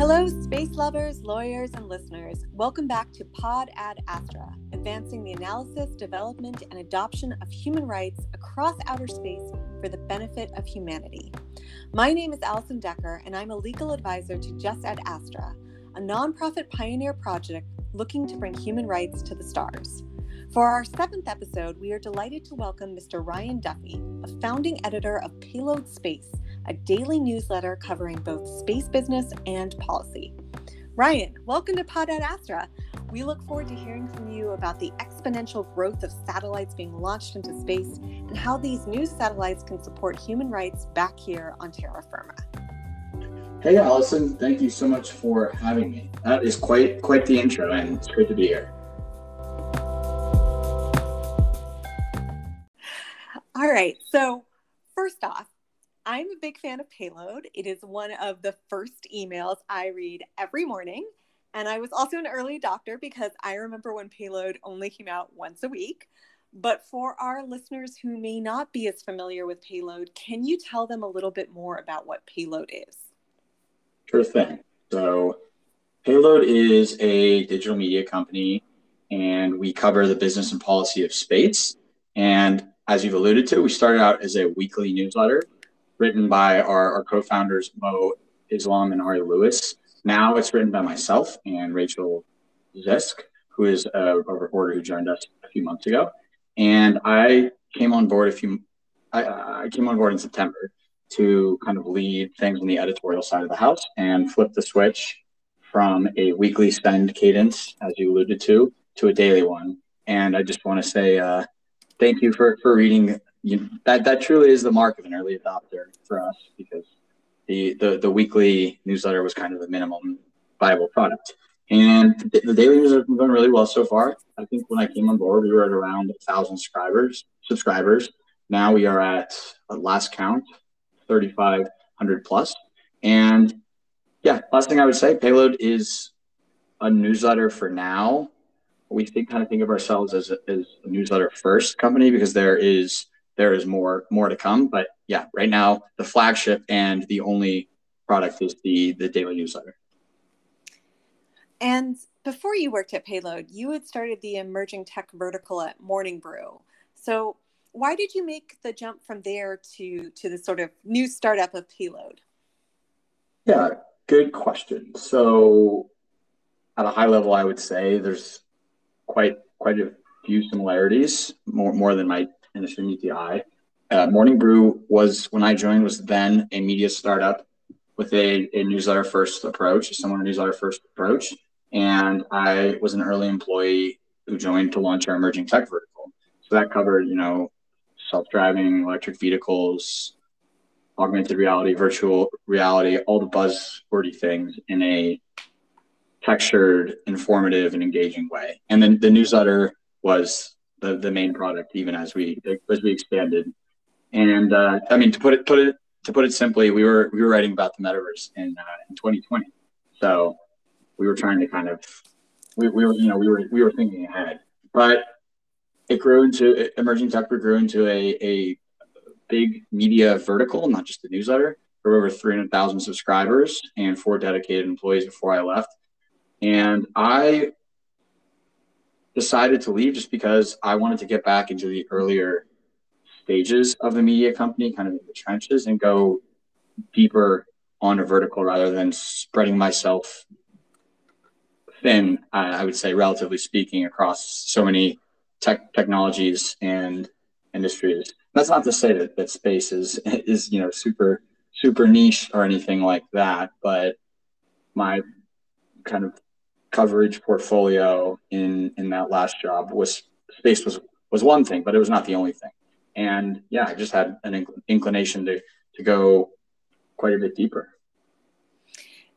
Hello, space lovers, lawyers, and listeners. Welcome back to Pod Ad Astra, advancing the analysis, development, and adoption of human rights across outer space for the benefit of humanity. My name is Allison Decker, and I'm a legal advisor to Just Ad Astra, a nonprofit pioneer project looking to bring human rights to the stars. For our seventh episode, we are delighted to welcome Mr. Ryan Duffy, a founding editor of Payload Space, a daily newsletter covering both space business and policy. Ryan, welcome to Pod Ad Astra. We look forward to hearing from you about the exponential growth of satellites being launched into space and how these new satellites can support human rights back here on terra firma. Hey Allison, thank you so much for having me. That is quite quite the intro and it's great to be here. All right. So, first off, I'm a big fan of Payload. It is one of the first emails I read every morning. And I was also an early adopter because I remember when Payload only came out once a week. But for our listeners who may not be as familiar with Payload, can you tell them a little bit more about what Payload is? Sure thing. So, Payload is a digital media company, and we cover the business and policy of space. And as you've alluded to, we started out as a weekly newsletter written by our, our co-founders Mo Islam and Ari Lewis. Now it's written by myself and Rachel Zisk, who is a, a reporter who joined us a few months ago. And I came on board a few. I, I came on board in September to kind of lead things on the editorial side of the house and flip the switch from a weekly spend cadence, as you alluded to, to a daily one. And I just want to say uh, thank you for for reading. You, that that truly is the mark of an early adopter for us because the the the weekly newsletter was kind of the minimum viable product. And the, the daily news has been going really well so far. I think when I came on board, we were at around a thousand subscribers. Subscribers. Now we are at uh, last count, thirty five hundred plus. And yeah, last thing I would say, Payload is a newsletter for now we think kind of think of ourselves as a, as a newsletter first company because there is there is more more to come. But yeah, right now the flagship and the only product is the the daily newsletter. And before you worked at Payload, you had started the emerging tech vertical at Morning Brew. So why did you make the jump from there to to the sort of new startup of Payload? Yeah, good question. So at a high level, I would say there's quite quite a few similarities, more more than might initially meet the eye. Uh, Morning Brew was when I joined was then a media startup with a, a newsletter first approach, a similar newsletter first approach, and I was an early employee who joined to launch our emerging tech vertical. So that covered, you know, self-driving electric vehicles, augmented reality, virtual reality, all the buzzwordy things in a textured, informative, and engaging way. And then the newsletter was the, the main product, even as we as we expanded. And uh, I mean, to put it put it to put it simply, we were we were writing about the metaverse in uh, in 2020. So we were trying to kind of we, we were you know we were we were thinking ahead, but it grew into emerging tech grew into a a big media vertical, not just the newsletter. For over 300,000 subscribers and four dedicated employees before I left and I decided to leave just because I wanted to get back into the earlier stages of the media company, kind of in the trenches, and go deeper on a vertical rather than spreading myself thin, I would say, relatively speaking, across so many tech technologies and industries. That's not to say that, that space is is you know super super niche or anything like that, but my kind of coverage portfolio in in that last job was space was was one thing, but it was not the only thing. And yeah, I just had an inclination to to go quite a bit deeper.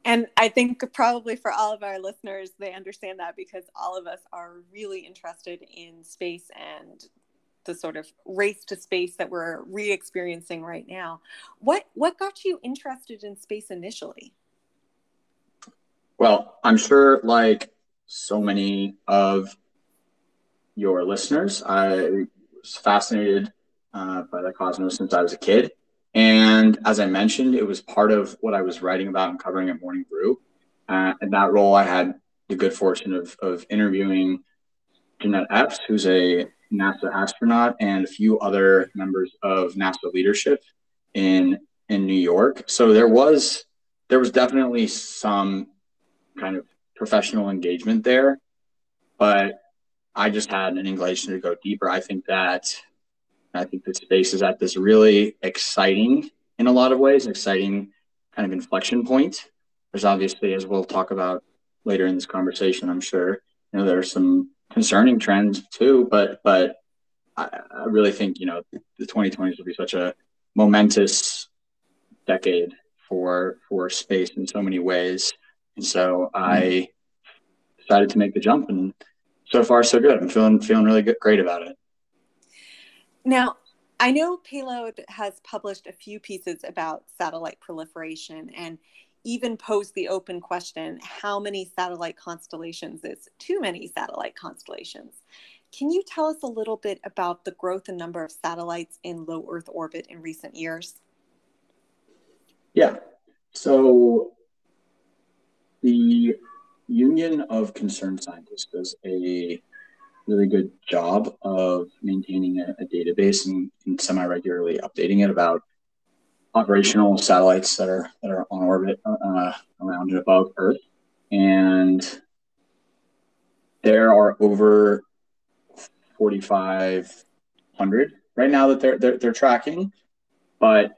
And I think probably for all of our listeners, they understand that because all of us are really interested in space and the sort of race to space that we're re-experiencing right now. What what got you interested in space initially? Well, I'm sure, like so many of your listeners, I was fascinated uh, by the cosmos since I was a kid. And as I mentioned, it was part of what I was writing about and covering at Morning Brew. Uh, in that role, I had the good fortune of, of interviewing Jeanette Epps, who's a NASA astronaut, and a few other members of NASA leadership in in New York. So there was there was definitely some kind of professional engagement there, but I just had an inclination to go deeper. I think that I think the space is at this really exciting, in a lot of ways, exciting kind of inflection point. There's obviously, as we'll talk about later in this conversation, I'm sure, you know, there are some concerning trends too, but but I, I really think you know the 2020s will be such a momentous decade for for space in so many ways, and so I mm-hmm. decided to make the jump, and so far so good. I'm feeling feeling really good, great about it. Now, I know Payload has published a few pieces about satellite proliferation and even posed the open question how many satellite constellations is too many satellite constellations? Can you tell us a little bit about the growth and number of satellites in low Earth orbit in recent years? Yeah. So the Union of Concerned Scientists does a really good job of maintaining a, a database and, and semi regularly updating it about operational satellites that are that are on orbit uh, around and above Earth, and there are over 4,500 right now that they're, they're they're tracking, but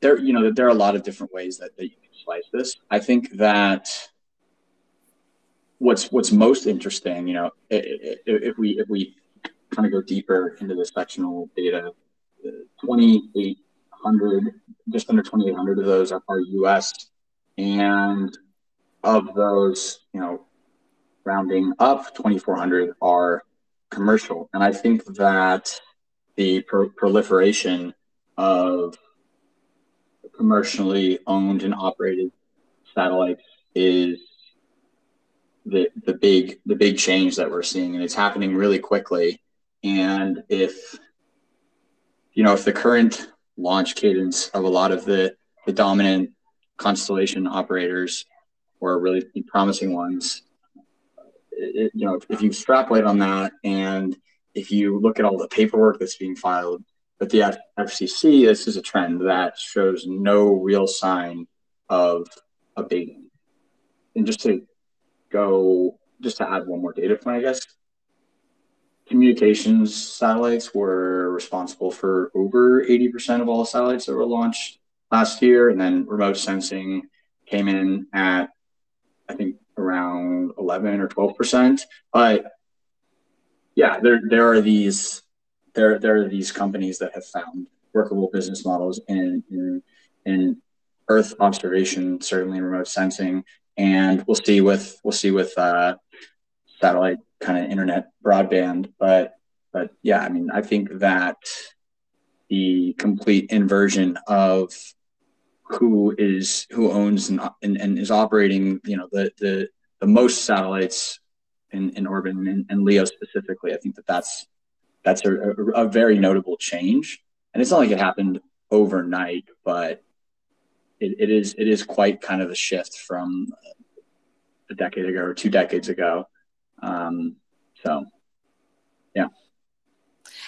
there you know there are a lot of different ways that, that you slice this. I think that what's what's most interesting, you know, if, we if we kind of go deeper into the sectional data, 2,800, just under 2,800 of those are, are U.S. and of those, you know, rounding up, 2,400 are commercial, and I think that the pro- proliferation of commercially owned and operated satellites is the the big the big change that we're seeing, and it's happening really quickly. And if you know if the current launch cadence of a lot of the the dominant constellation operators or really promising ones, it, you know, if, you extrapolate on that and if you look at all the paperwork that's being filed with the FCC, this is a trend that shows no real sign of abating. And just to go just to add one more data point, I guess. Communications satellites were responsible for over 80% of all satellites that were launched last year. And then remote sensing came in at, I think, around 11 or 12%. But yeah, there, there are these there, there are these companies that have found workable business models in, in, in Earth observation, certainly in remote sensing, and we'll see with we'll see with uh, satellite kind of internet broadband. But but yeah, I mean, I think that the complete inversion of who is who owns and, and, and is operating, you know, the the the most satellites in, in orbit and, and LEO specifically, I think that that's that's a, a, very notable change. And it's not like it happened overnight, but it, it is it is quite kind of a shift from a decade ago or two decades ago. Um, so, yeah.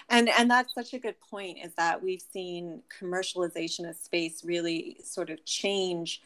And and that's such a good point. Is that we've seen commercialization of space really sort of change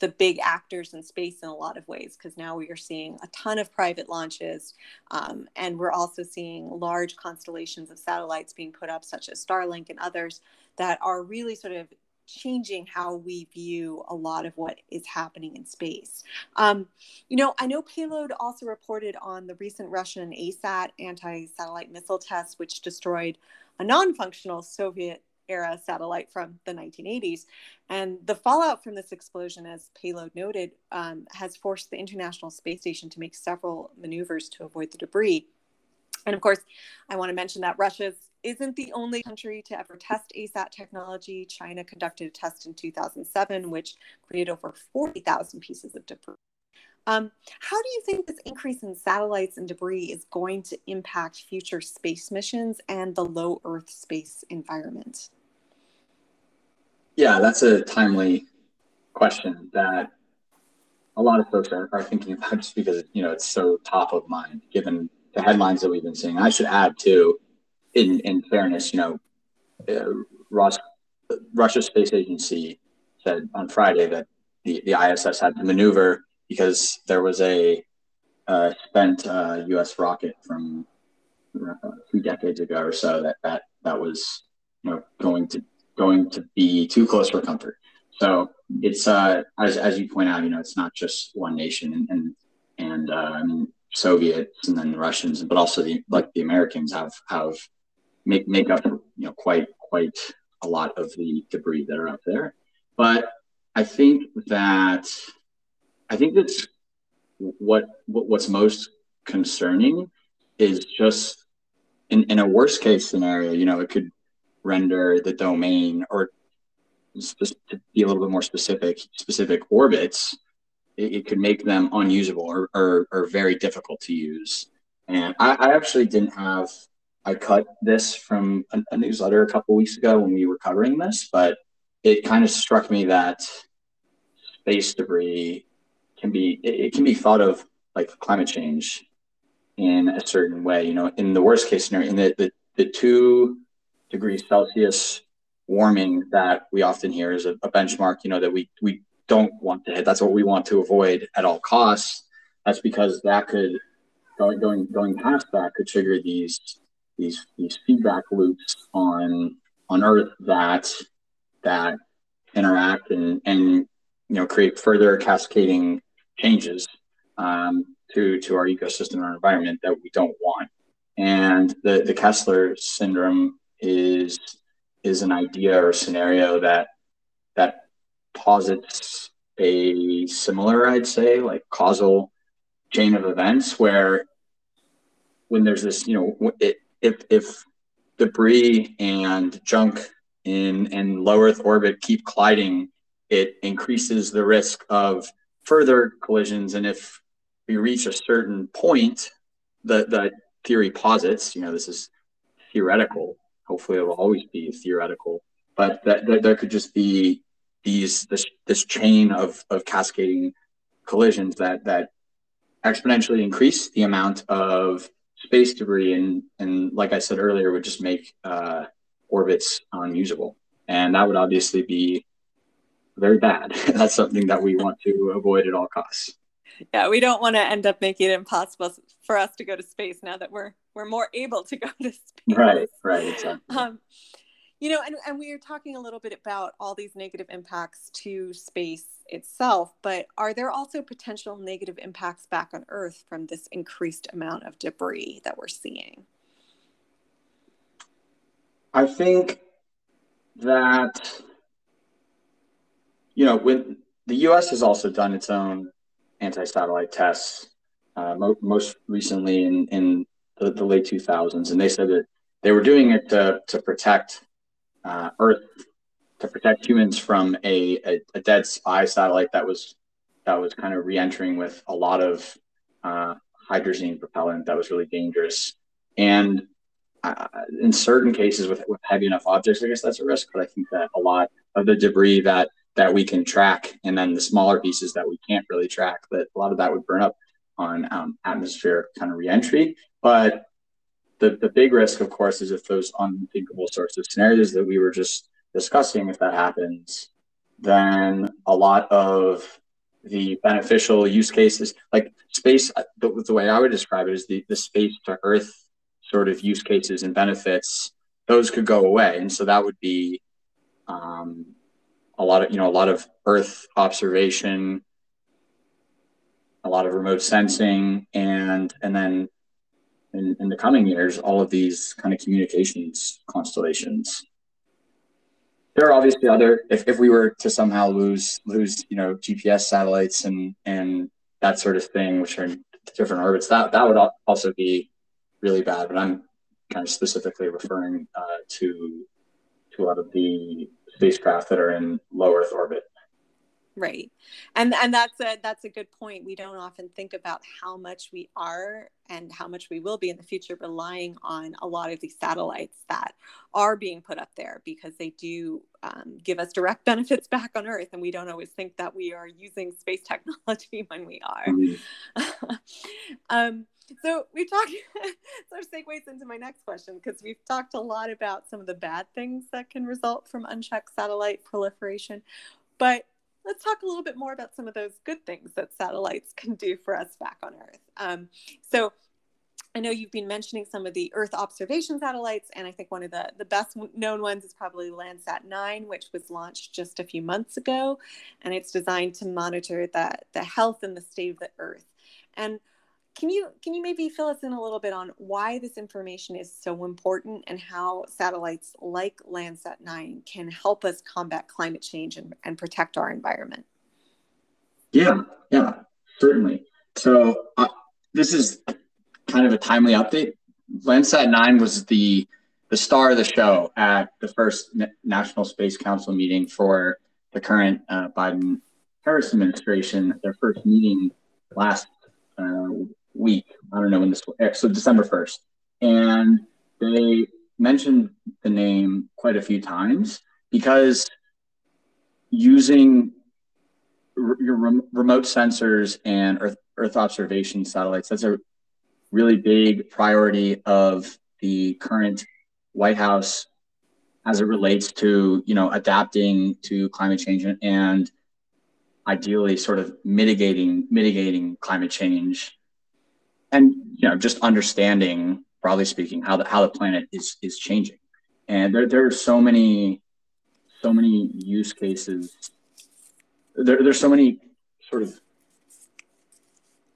the big actors in space in a lot of ways because now we are seeing a ton of private launches um, and we're also seeing large constellations of satellites being put up such as starlink and others that are really sort of changing how we view a lot of what is happening in space. Um, you know, I know Payload also reported on the recent Russian ASAT anti satellite missile test, which destroyed a non functional Soviet era satellite from the 1980s. And the fallout from this explosion, as Payload noted, um, has forced the International Space Station to make several maneuvers to avoid the debris. And of course, I want to mention that Russia isn't the only country to ever test ASAT technology. China conducted a test in 2007, which created over 40,000 pieces of debris. Um, how do you think this increase in satellites and debris is going to impact future space missions and the low Earth space environment? Yeah, that's a timely question that a lot of folks are, are thinking about just because you know it's so top of mind given the headlines that we've been seeing. I should add too, in in fairness, you know, uh, Ross, Russia's space agency said on Friday that the, the ISS had to maneuver because there was a uh, spent uh, U.S. rocket from uh, two decades ago or so that that that was you know going to going to be too close for comfort. So it's uh, as as you point out, you know, it's not just one nation and and, mean Soviets and then the Russians, but also the like the Americans have have make make up you know quite quite a lot of the debris that are up there. But I think that I think that's what, what what's most concerning is just in, in a worst case scenario, you know, it could render the domain or to be a little bit more specific, specific orbits, it, it could make them unusable or, or, or, very difficult to use. And I, I, actually didn't have, I cut this from a, a newsletter a couple weeks ago when we were covering this, but it kind of struck me that space debris can be, it, can be thought of like climate change in a certain way. You know, in the worst case scenario, in the, the, the two degrees Celsius warming that we often hear is a, a, benchmark, you know, that we, we don't want to hit. That's what we want to avoid at all costs. That's because that could going going going past that could trigger these these these feedback loops on on Earth that that interact and and you know create further cascading changes um, to to our ecosystem our environment that we don't want. And the the Kessler syndrome is is an idea or scenario that that posits a similar, I'd say, like causal chain of events where when there's this, you know, it, if if debris and junk in in low Earth orbit keep colliding, it increases the risk of further collisions. And if we reach a certain point, the the theory posits, you know, this is theoretical, hopefully it will always be theoretical, but that, that there could just be these this this chain of of cascading collisions that that exponentially increase the amount of space debris and and like I said earlier would just make uh, orbits unusable, and that would obviously be very bad. That's something that we want to avoid at all costs. Yeah, we don't want to end up making it impossible for us to go to space now that we're we're more able to go to space. Right, right, exactly. Um, you know, and, and we are talking a little bit about all these negative impacts to space itself, but are there also potential negative impacts back on Earth from this increased amount of debris that we're seeing? I think that, you know, when the US has also done its own anti satellite tests, uh, mo- most recently in, in the, the, late 2000s, and they said that they were doing it to, to protect uh, Earth, to protect humans from a, a, a, dead spy satellite that was that was kind of re-entering with a lot of uh, hydrazine propellant that was really dangerous. And uh, in certain cases, with, with heavy enough objects, I guess that's a risk. But I think that a lot of the debris that that we can track, and then the smaller pieces that we can't really track, that a lot of that would burn up on um, atmospheric kind of reentry. But the, the big risk, of course, is if those unthinkable sorts of scenarios that we were just discussing, if that happens, then a lot of the beneficial use cases, like space, uh, the, the way I would describe it is the, the space to Earth sort of use cases and benefits, those could go away. And so that would be um, a lot of, you know, a lot of Earth observation, a lot of remote sensing and and then in, in the coming years all of these kind of communications constellations. There are obviously other if, if we were to somehow lose lose you know gps satellites and and that sort of thing which are in different orbits that that would also be really bad but i'm kind of specifically referring uh, to to a lot of the spacecraft that are in low earth orbit Right. And and that's a that's a good point. We don't often think about how much we are and how much we will be in the future relying on a lot of these satellites that are being put up there because they do um, give us direct benefits back on Earth, and we don't always think that we are using space technology when we are. Mm-hmm. um, so we talked so segues into my next question because we've talked a lot about some of the bad things that can result from unchecked satellite proliferation, but let's talk a little bit more about some of those good things that satellites can do for us back on Earth. Um, so I know you've been mentioning some of the Earth observation satellites, and I think one of the, the best known ones is probably Landsat 9, which was launched just a few months ago. And it's designed to monitor the, the health and the state of the Earth. And can you can you maybe fill us in a little bit on why this information is so important and how satellites like Landsat 9 can help us combat climate change and, and protect our environment? Yeah, yeah, certainly. So uh, this is kind of a timely update. Landsat 9 was the the star of the show at the first National Space Council meeting for the current uh, Biden Harris administration. Their first meeting last uh, week. I don't know when this so December first, and they mentioned the name quite a few times because using your rem- remote sensors and Earth, Earth observation satellites that's a really big priority of the current White House as it relates to you know adapting to climate change and ideally sort of mitigating mitigating climate change and you know just understanding broadly speaking how the how the planet is is changing. And there there are so many so many use cases. There, there's so many sort of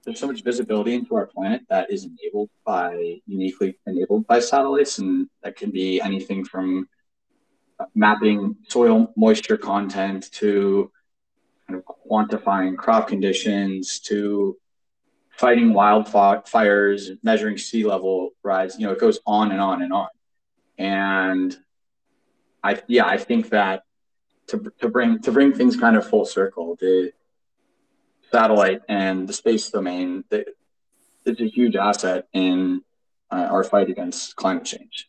there's so much visibility into our planet that is enabled by uniquely enabled by satellites and that can be anything from mapping soil moisture content to kind of quantifying crop conditions to fighting wildfires, measuring sea level rise. You know, it goes on and on and on. And I, yeah, I think that to, to bring to bring things kind of full circle, the satellite and the space domain, the, it's a huge asset in uh, our fight against climate change.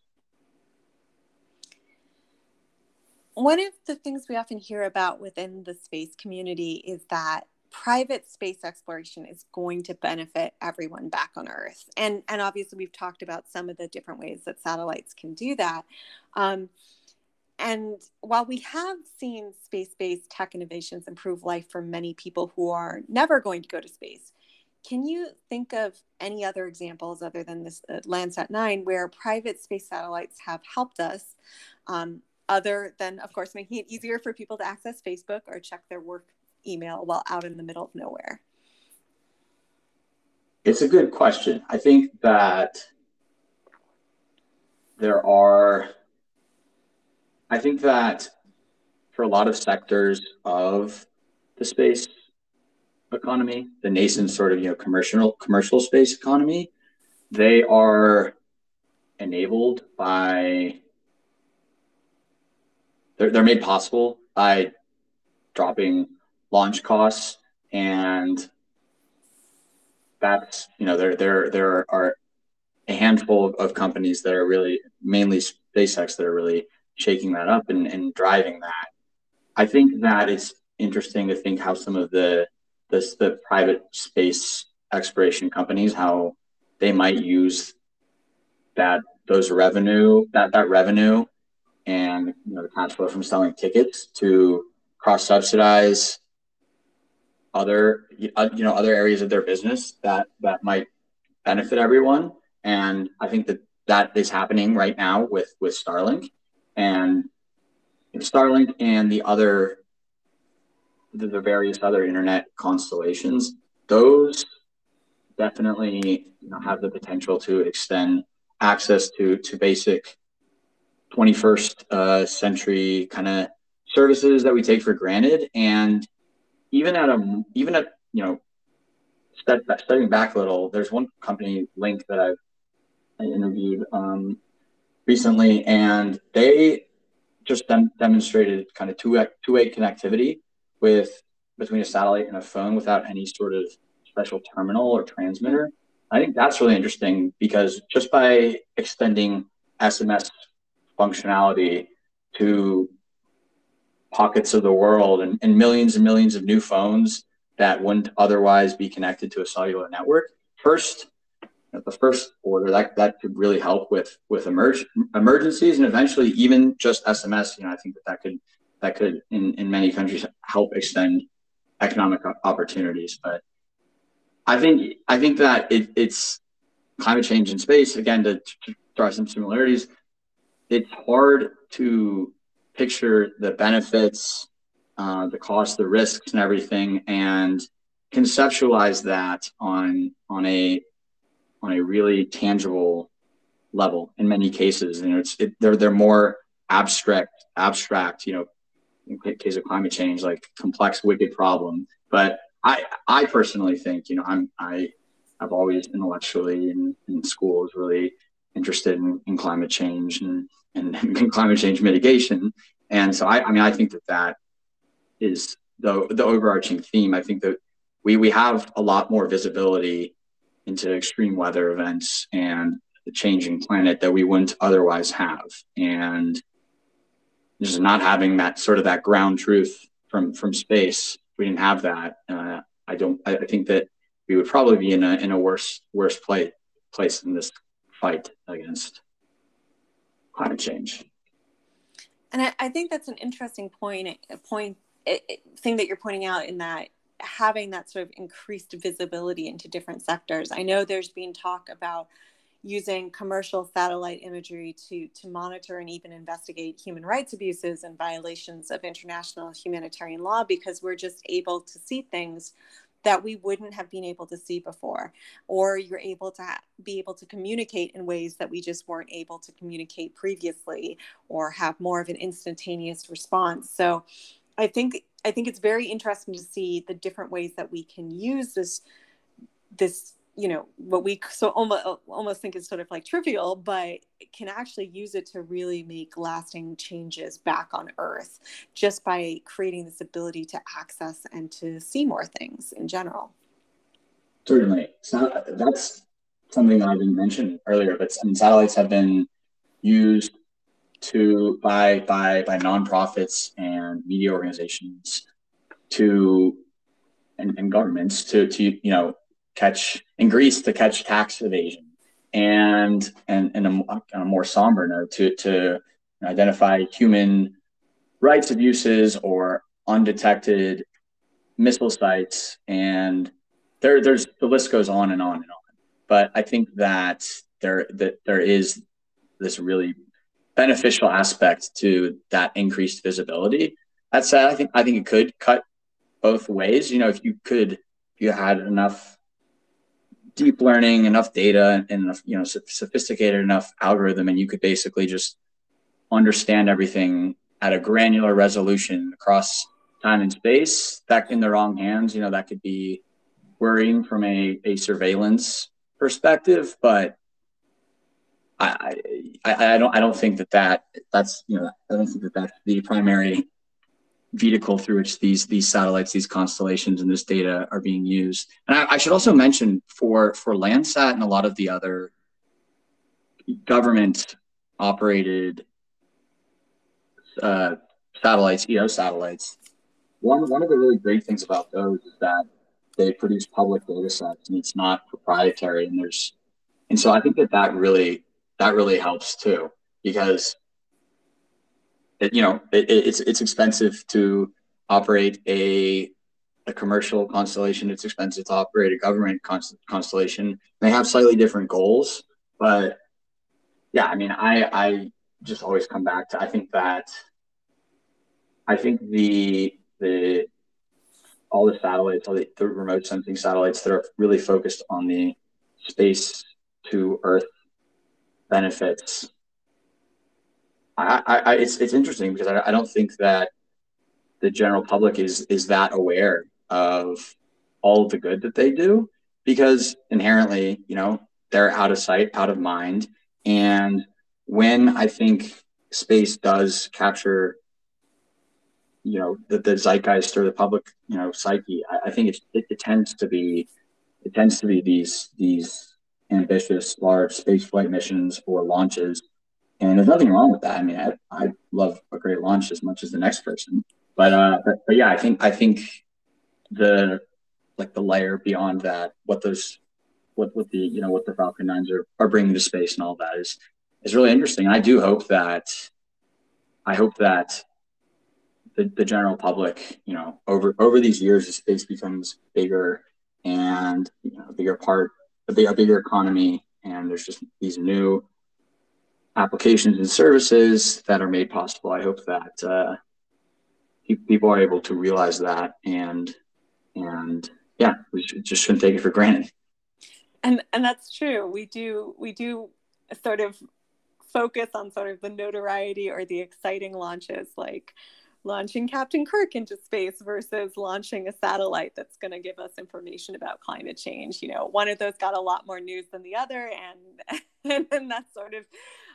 One of the things we often hear about within the space community is that private space exploration is going to benefit everyone back on earth. And and obviously we've talked about some of the different ways that satellites can do that. Um, and while we have seen space-based tech innovations improve life for many people who are never going to go to space can you think of any other examples other than this uh, landsat 9 where private space satellites have helped us um, other than of course making it easier for people to access facebook or check their work email while out in the middle of nowhere? It's a good question. I think that there are, I think that for a lot of sectors of the space economy, the nascent sort of you know commercial commercial space economy, they are enabled by they're, they're made possible by dropping launch costs and that's you know there there there are a handful of companies that are really mainly SpaceX that are really shaking that up and, and driving that. I think that it's interesting to think how some of the this the private space exploration companies how they might use that those revenue that that revenue and you know the cash flow from selling tickets to cross subsidize other uh, you know other areas of their business that that might benefit everyone. And i think that that is happening right now with with starlink. And starlink and the other the, the various other internet constellations those definitely you know, have the potential to extend access to to basic 21st uh, century kind of services that we take for granted. And even at a even at you know step, stepping back a little, there's one company Lynk that I've I interviewed um, recently, and they just dem- demonstrated kind of two two way connectivity with between a satellite and a phone without any sort of special terminal or transmitter. I think that's really interesting because just by extending SMS functionality to pockets of the world and, and millions and millions of new phones that wouldn't otherwise be connected to a cellular network, first, at the first order, that, that could really help with with emerg- emergencies and eventually even just SMS. You know, I think that that could that could in, in many countries help extend economic opportunities. But I think I think that it, it's climate change in space again to, to draw some similarities. It's hard to picture the benefits, uh, the costs, the risks, and everything, and conceptualize that on on a on a really tangible level in many cases. And it's it, they're they're more abstract abstract. You know, in case of climate change, like complex, wicked problem. But I I personally think you know I'm I I've always intellectually in, in school was really interested in, in climate change and, and, and climate change mitigation. And so I, I mean I think that that is the the overarching theme. I think that we we have a lot more visibility into extreme weather events and the changing planet that we wouldn't otherwise have. And just not having that sort of that ground truth from from space we didn't have that, uh, I don't. I, I, think that we would probably be in a in a worse worse place place in this fight against climate change. And I, I think that's an interesting point. Point it, thing that you're pointing out in that having that sort of increased visibility into different sectors. I know there's been talk about using commercial satellite imagery to, to monitor and even investigate human rights abuses and violations of international humanitarian law because we're just able to see things that we wouldn't have been able to see before or you're able to ha- be able to communicate in ways that we just weren't able to communicate previously or have more of an instantaneous response. So i think i think it's very interesting to see the different ways that we can use this this you know what we so almost almost think is sort of like trivial but can actually use it to really make lasting changes back on earth just by creating this ability to access and to see more things in general. Certainly. So that's something that i didn't mention earlier but I mean, satellites have been used to by by by nonprofits and media organizations to and, and governments to to you know catch in Greece to catch tax evasion, and and and a, a more somber note to to identify human rights abuses or undetected missile sites, and there there's the list goes on and on and on. But I think that there that there is this really beneficial aspect to that increased visibility. That said, I think I think it could cut both ways. You know, if you could, if you had enough deep learning, enough data, and enough, you know, sophisticated enough algorithm, and you could basically just understand everything at a granular resolution across time and space. That in the wrong hands, you know, that could be worrying from a, a surveillance perspective, but I, I, I don't I don't think that that that's you know I don't think that that's the primary vehicle through which these these satellites, these constellations, and this data are being used. And I, I should also mention for for Landsat and a lot of the other government operated uh, satellites, EO satellites. One one of the really great things about those is that they produce public data sets and it's not proprietary. And there's and so I think that that really that really helps too because it, you know, it, it's it's expensive to operate a a commercial constellation. It's expensive to operate a government const- constellation. They have slightly different goals, but yeah, I mean, I I just always come back to I think that I think the the all the satellites, all the, the remote sensing satellites that are really focused on the space to Earth benefits I, I, it's it's interesting because I, I don't think that the general public is is that aware of all of the good that they do because inherently, you know, they're out of sight, out of mind, and when I think space does capture you know the, the zeitgeist or the public you know psyche. I, I think it, it, it tends to be it tends to be these these ambitious large space flight missions or launches, and there's nothing wrong with that. I mean, I, I love a great launch as much as the next person, but uh, but, but yeah, I think I think the like the layer beyond that, what those what what the you know what the Falcon Nines are are bringing to space and all that is is really interesting. And I do hope that I hope that the, the general public, you know, over over these years, the space becomes bigger and you know, a bigger part, a, big, a bigger economy, and there's just these new applications and services that are made possible. I hope that uh, people are able to realize that and and yeah, we just shouldn't take it for granted. And and that's true. We do we do sort of focus on sort of the notoriety or the exciting launches like launching Captain Kirk into space versus launching a satellite that's going to give us information about climate change. You know, one of those got a lot more news than the other, and and that's sort of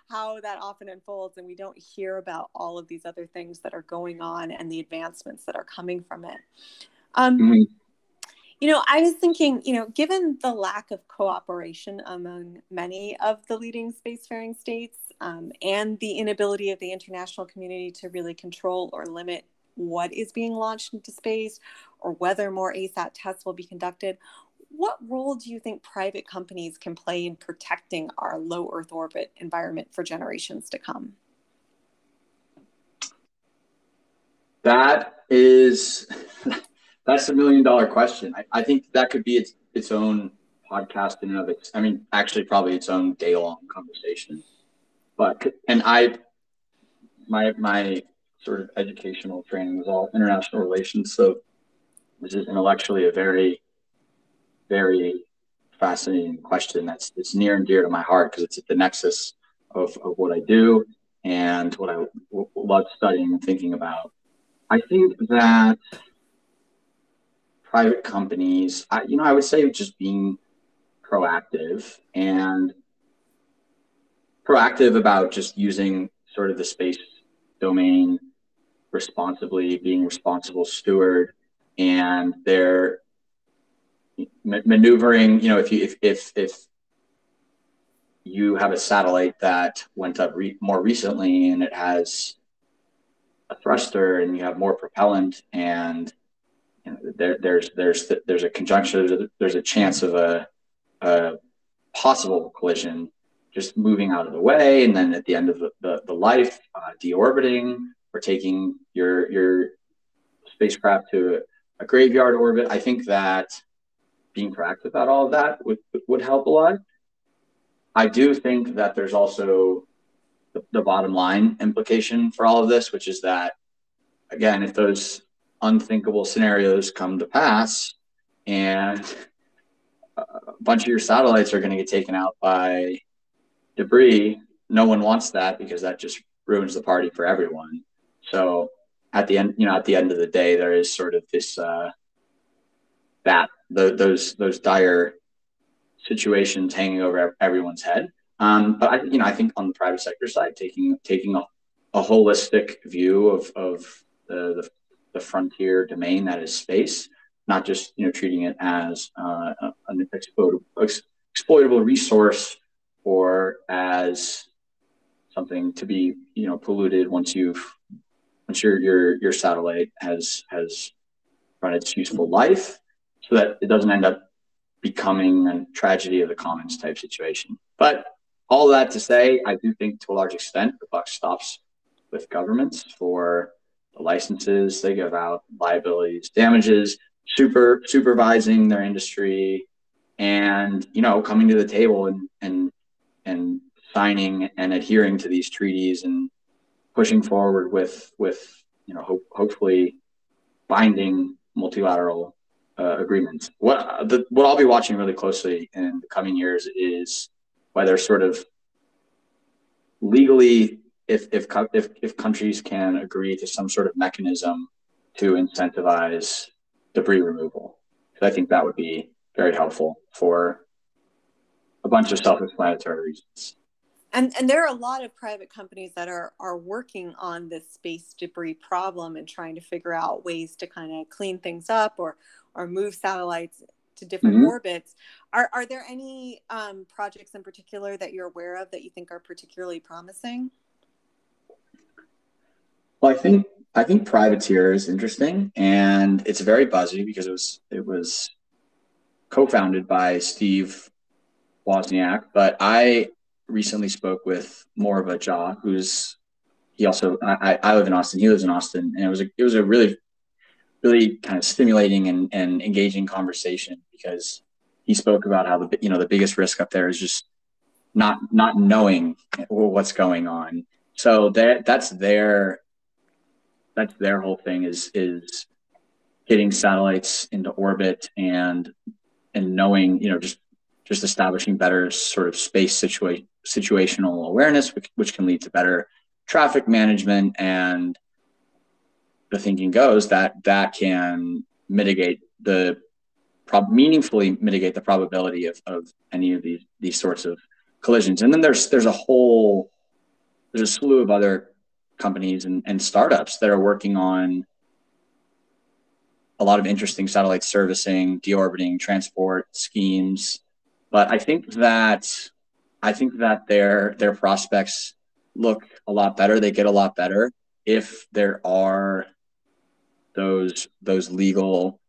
how that often unfolds. And we don't hear about all of these other things that are going on and the advancements that are coming from it. Um, mm-hmm. You know, I was thinking, you know, given the lack of cooperation among many of the leading spacefaring states um, and the inability of the international community to really control or limit what is being launched into space or whether more ASAT tests will be conducted, what role do you think private companies can play in protecting our low Earth orbit environment for generations to come? That is that's a million dollar question. I, I think that could be its its own podcast in and of its. I mean, actually, probably its own day long conversation. But and I, my my sort of educational training was all international relations, so this is intellectually a very, very fascinating question. That's it's near and dear to my heart because it's at the nexus of, of what I do and what I w- love studying and thinking about. I think that private companies, I, you know, I would say just being proactive and proactive about just using sort of the space domain responsibly, being responsible steward, and they're maneuvering. You know, if you if if if you have a satellite that went up re- more recently and it has a thruster and you have more propellant and you know, there, there's there's there's a conjunction there's a, there's a chance of a, a, possible collision just moving out of the way and then at the end of the, the, the life uh, deorbiting or taking your your spacecraft to a, a, graveyard orbit i think that being proactive about all of that would would help a lot. I do think that there's also the, the bottom line implication for all of this which is that again if those unthinkable scenarios come to pass and a bunch of your satellites are going to get taken out by debris no one wants that because that just ruins the party for everyone. So at the end you know at the end of the day there is sort of this uh that the, those those dire situations hanging over everyone's head. Um but i you know i think on the private sector side taking taking a, a holistic view of of the, the the frontier domain that is space, not just you know treating it as uh, an exploitable, exploitable resource or as something to be you know polluted once you've once your your your satellite has has run its useful life, so that it doesn't end up becoming a tragedy of the commons type situation. But all that to say, I do think to a large extent the buck stops with governments for the licenses they give out, liabilities, damages, super supervising their industry, and you know coming to the table and and and signing and adhering to these treaties and pushing forward with with you know ho- hopefully binding multilateral uh, agreements. What the, what I'll be watching really closely in the coming years is whether sort of legally if if if if countries can agree to some sort of mechanism to incentivize debris removal, I think that would be very helpful for a bunch of self-explanatory reasons. and and there are a lot of private companies that are are working on this space debris problem and trying to figure out ways to kind of clean things up or or move satellites to different mm-hmm. orbits are are there any um, projects in particular that you're aware of that you think are particularly promising well i think i think privateer is interesting and it's very buzzy because it was it was co-founded by steve wozniak but i recently spoke with Moriba Jah, who's he also I, I live in Austin. He lives in Austin, and it was a it was a really really kind of stimulating and, and engaging conversation because he spoke about how the you know the biggest risk up there is just not not knowing what's going on. So that that's their that's their whole thing is is getting satellites into orbit and and knowing you know just just establishing better sort of space situa- situational awareness, which, which can lead to better traffic management. And the thinking goes that that can mitigate the prob- meaningfully mitigate the probability of, of any of these these sorts of collisions. And then there's there's a whole there's a slew of other companies and, and startups that are working on a lot of interesting satellite servicing, deorbiting, transport schemes but I think that I think that their their prospects look a lot better. They get a lot better if there are those those legal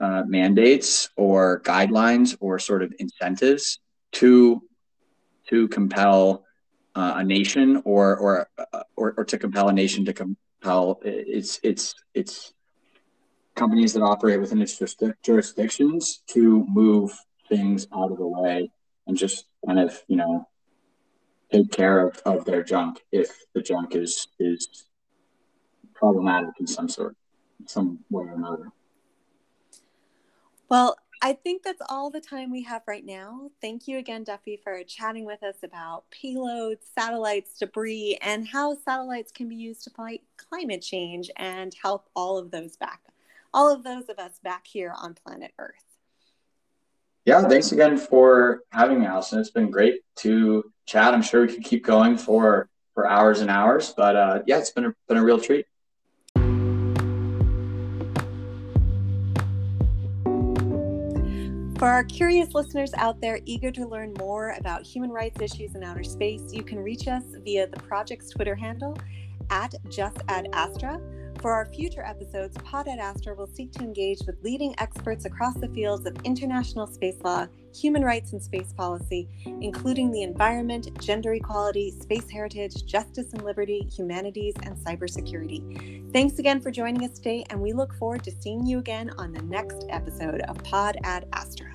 uh, mandates or guidelines or sort of incentives to to compel uh, a nation or or, uh, or or to compel a nation to compel its its its companies that operate within its jurisdictions to move things out of the way and just kind of, you know, take care of, of their junk if the junk is is problematic in some sort, some way or another. Well, I think that's all the time we have right now. Thank you again, Duffy, for chatting with us about payloads, satellites, debris, and how satellites can be used to fight climate change and help all of those back, all of those of us back here on planet Earth. Yeah, thanks again for having me, Allison. It's been great to chat. I'm sure we could keep going for for hours and hours, but uh, yeah, it's been a, been a real treat. For our curious listeners out there eager to learn more about human rights issues in outer space, you can reach us via the project's Twitter handle at Just Astra. For our future episodes, Pod Ad Astra will seek to engage with leading experts across the fields of international space law, human rights, and space policy, including the environment, gender equality, space heritage, justice and liberty, humanities, and cybersecurity. Thanks again for joining us today, and we look forward to seeing you again on the next episode of Pod Ad Astra.